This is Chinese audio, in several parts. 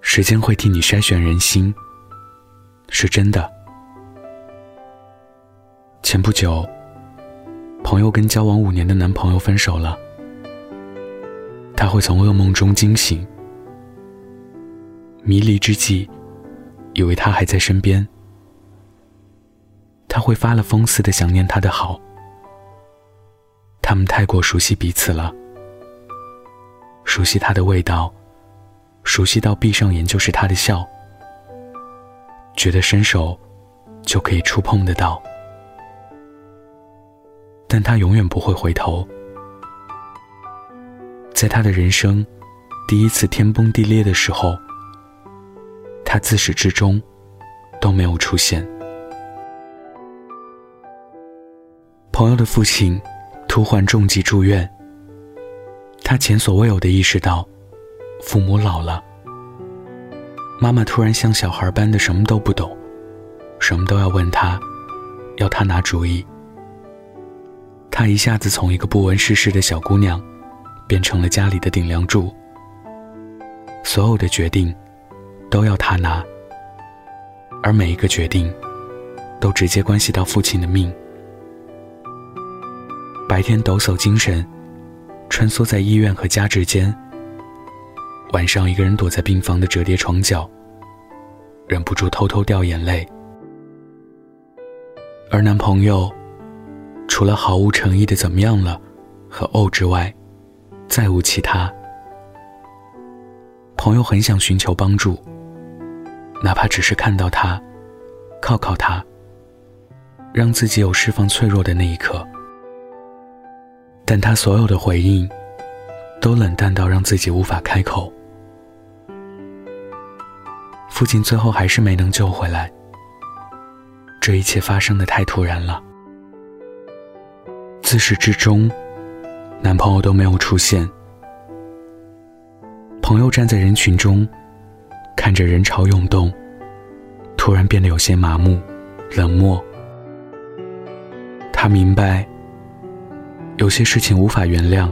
时间会替你筛选人心，是真的。前不久，朋友跟交往五年的男朋友分手了，他会从噩梦中惊醒，迷离之际，以为他还在身边，他会发了疯似的想念他的好。他们太过熟悉彼此了，熟悉他的味道。熟悉到闭上眼就是他的笑，觉得伸手就可以触碰得到，但他永远不会回头。在他的人生第一次天崩地裂的时候，他自始至终都没有出现。朋友的父亲突患重疾住院，他前所未有的意识到。父母老了，妈妈突然像小孩般的什么都不懂，什么都要问他，要他拿主意。他一下子从一个不闻世事的小姑娘，变成了家里的顶梁柱。所有的决定，都要他拿，而每一个决定，都直接关系到父亲的命。白天抖擞精神，穿梭在医院和家之间。晚上，一个人躲在病房的折叠床角，忍不住偷偷掉眼泪。而男朋友，除了毫无诚意的“怎么样了”和“哦”之外，再无其他。朋友很想寻求帮助，哪怕只是看到他，靠靠他，让自己有释放脆弱的那一刻。但他所有的回应，都冷淡到让自己无法开口。父亲最后还是没能救回来。这一切发生的太突然了。自始至终，男朋友都没有出现。朋友站在人群中，看着人潮涌动，突然变得有些麻木、冷漠。他明白，有些事情无法原谅，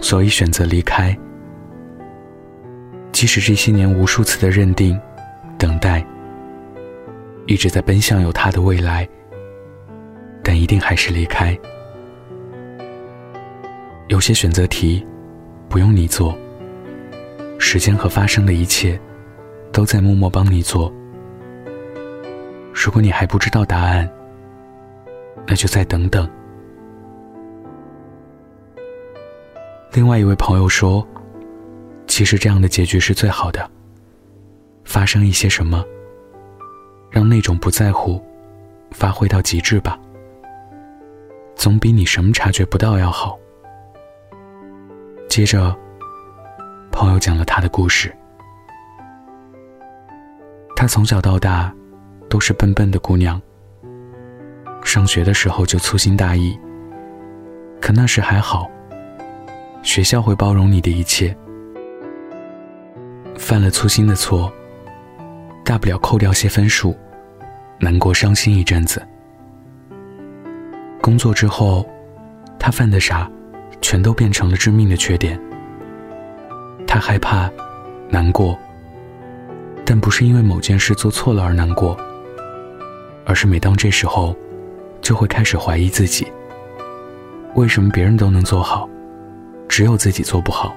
所以选择离开。即使这些年无数次的认定、等待，一直在奔向有他的未来，但一定还是离开。有些选择题不用你做，时间和发生的一切都在默默帮你做。如果你还不知道答案，那就再等等。另外一位朋友说。其实这样的结局是最好的。发生一些什么，让那种不在乎发挥到极致吧，总比你什么察觉不到要好。接着，朋友讲了他的故事。他从小到大都是笨笨的姑娘，上学的时候就粗心大意。可那时还好，学校会包容你的一切。犯了粗心的错，大不了扣掉些分数，难过伤心一阵子。工作之后，他犯的傻，全都变成了致命的缺点。他害怕，难过，但不是因为某件事做错了而难过，而是每当这时候，就会开始怀疑自己：为什么别人都能做好，只有自己做不好？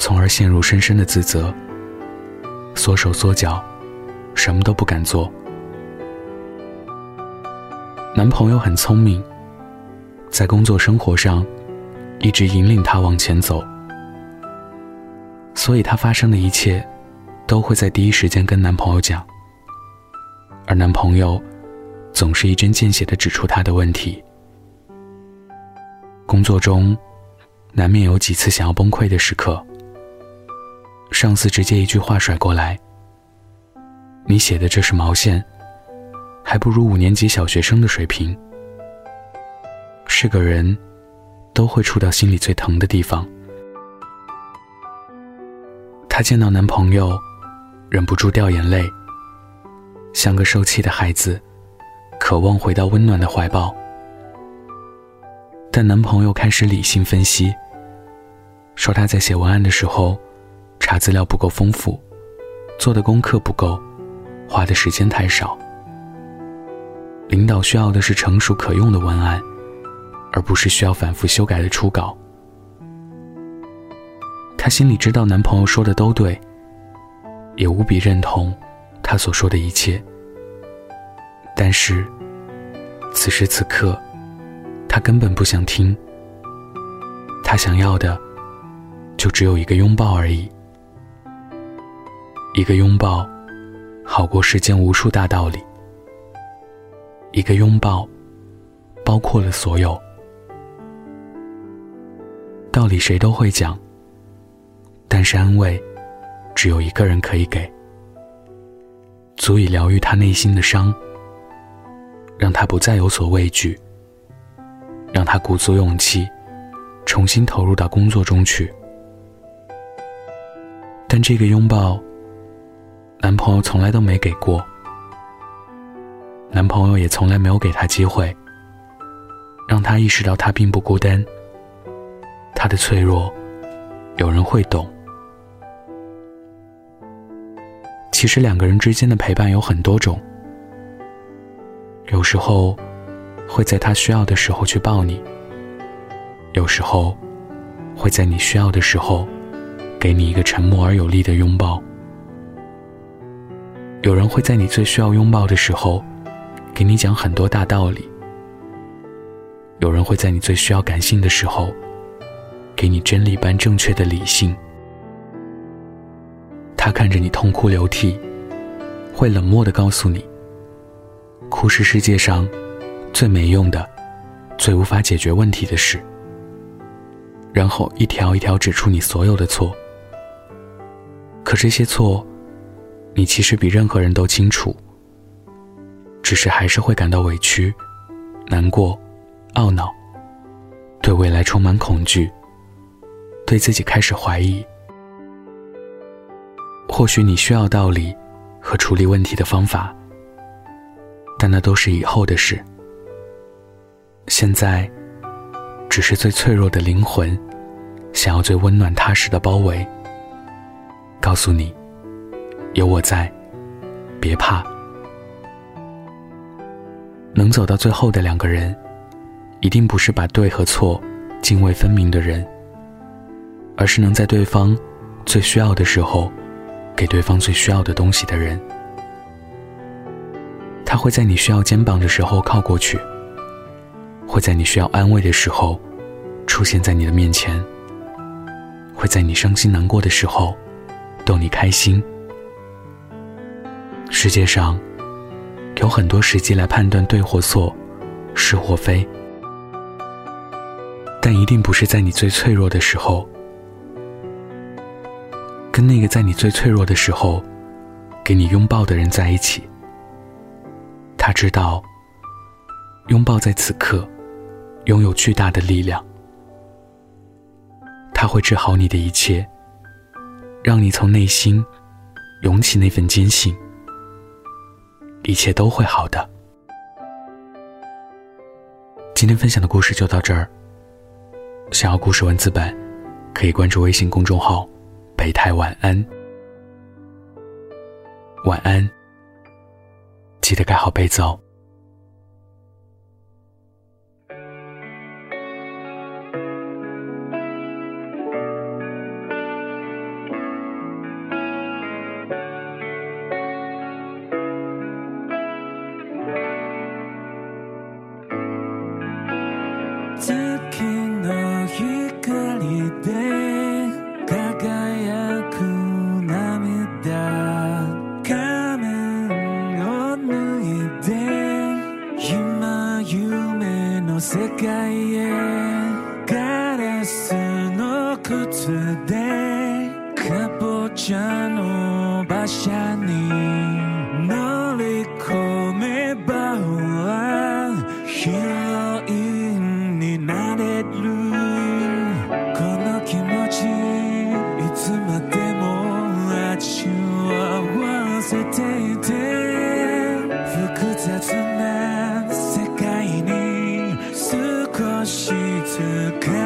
从而陷入深深的自责，缩手缩脚，什么都不敢做。男朋友很聪明，在工作生活上一直引领她往前走，所以她发生的一切都会在第一时间跟男朋友讲，而男朋友总是一针见血的指出她的问题。工作中难免有几次想要崩溃的时刻。上司直接一句话甩过来：“你写的这是毛线，还不如五年级小学生的水平。”是个人，都会触到心里最疼的地方。她见到男朋友，忍不住掉眼泪，像个受气的孩子，渴望回到温暖的怀抱。但男朋友开始理性分析，说他在写文案的时候，查资料不够丰富，做的功课不够，花的时间太少。领导需要的是成熟可用的文案，而不是需要反复修改的初稿。她心里知道男朋友说的都对，也无比认同他所说的一切。但是，此时此刻，她根本不想听。她想要的，就只有一个拥抱而已。一个拥抱，好过世间无数大道理。一个拥抱，包括了所有道理，谁都会讲。但是安慰，只有一个人可以给，足以疗愈他内心的伤，让他不再有所畏惧，让他鼓足勇气，重新投入到工作中去。但这个拥抱，男朋友从来都没给过。男朋友也从来没有给她机会，让她意识到她并不孤单。她的脆弱，有人会懂。其实两个人之间的陪伴有很多种，有时候会在他需要的时候去抱你，有时候会在你需要的时候给你一个沉默而有力的拥抱。有人会在你最需要拥抱的时候。给你讲很多大道理。有人会在你最需要感性的时候，给你真理般正确的理性。他看着你痛哭流涕，会冷漠的告诉你，哭是世界上最没用的、最无法解决问题的事。然后一条一条指出你所有的错。可这些错，你其实比任何人都清楚。只是还是会感到委屈、难过、懊恼，对未来充满恐惧，对自己开始怀疑。或许你需要道理和处理问题的方法，但那都是以后的事。现在，只是最脆弱的灵魂，想要最温暖踏实的包围。告诉你，有我在，别怕。能走到最后的两个人，一定不是把对和错泾渭分明的人，而是能在对方最需要的时候，给对方最需要的东西的人。他会在你需要肩膀的时候靠过去，会在你需要安慰的时候出现在你的面前，会在你伤心难过的时候逗你开心。世界上。有很多时机来判断对或错，是或非，但一定不是在你最脆弱的时候，跟那个在你最脆弱的时候给你拥抱的人在一起。他知道，拥抱在此刻拥有巨大的力量，他会治好你的一切，让你从内心涌起那份坚信。一切都会好的。今天分享的故事就到这儿。想要故事文字版，可以关注微信公众号“北太晚安”。晚安，记得盖好被子哦。つな世界に少しずつ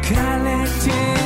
看了天。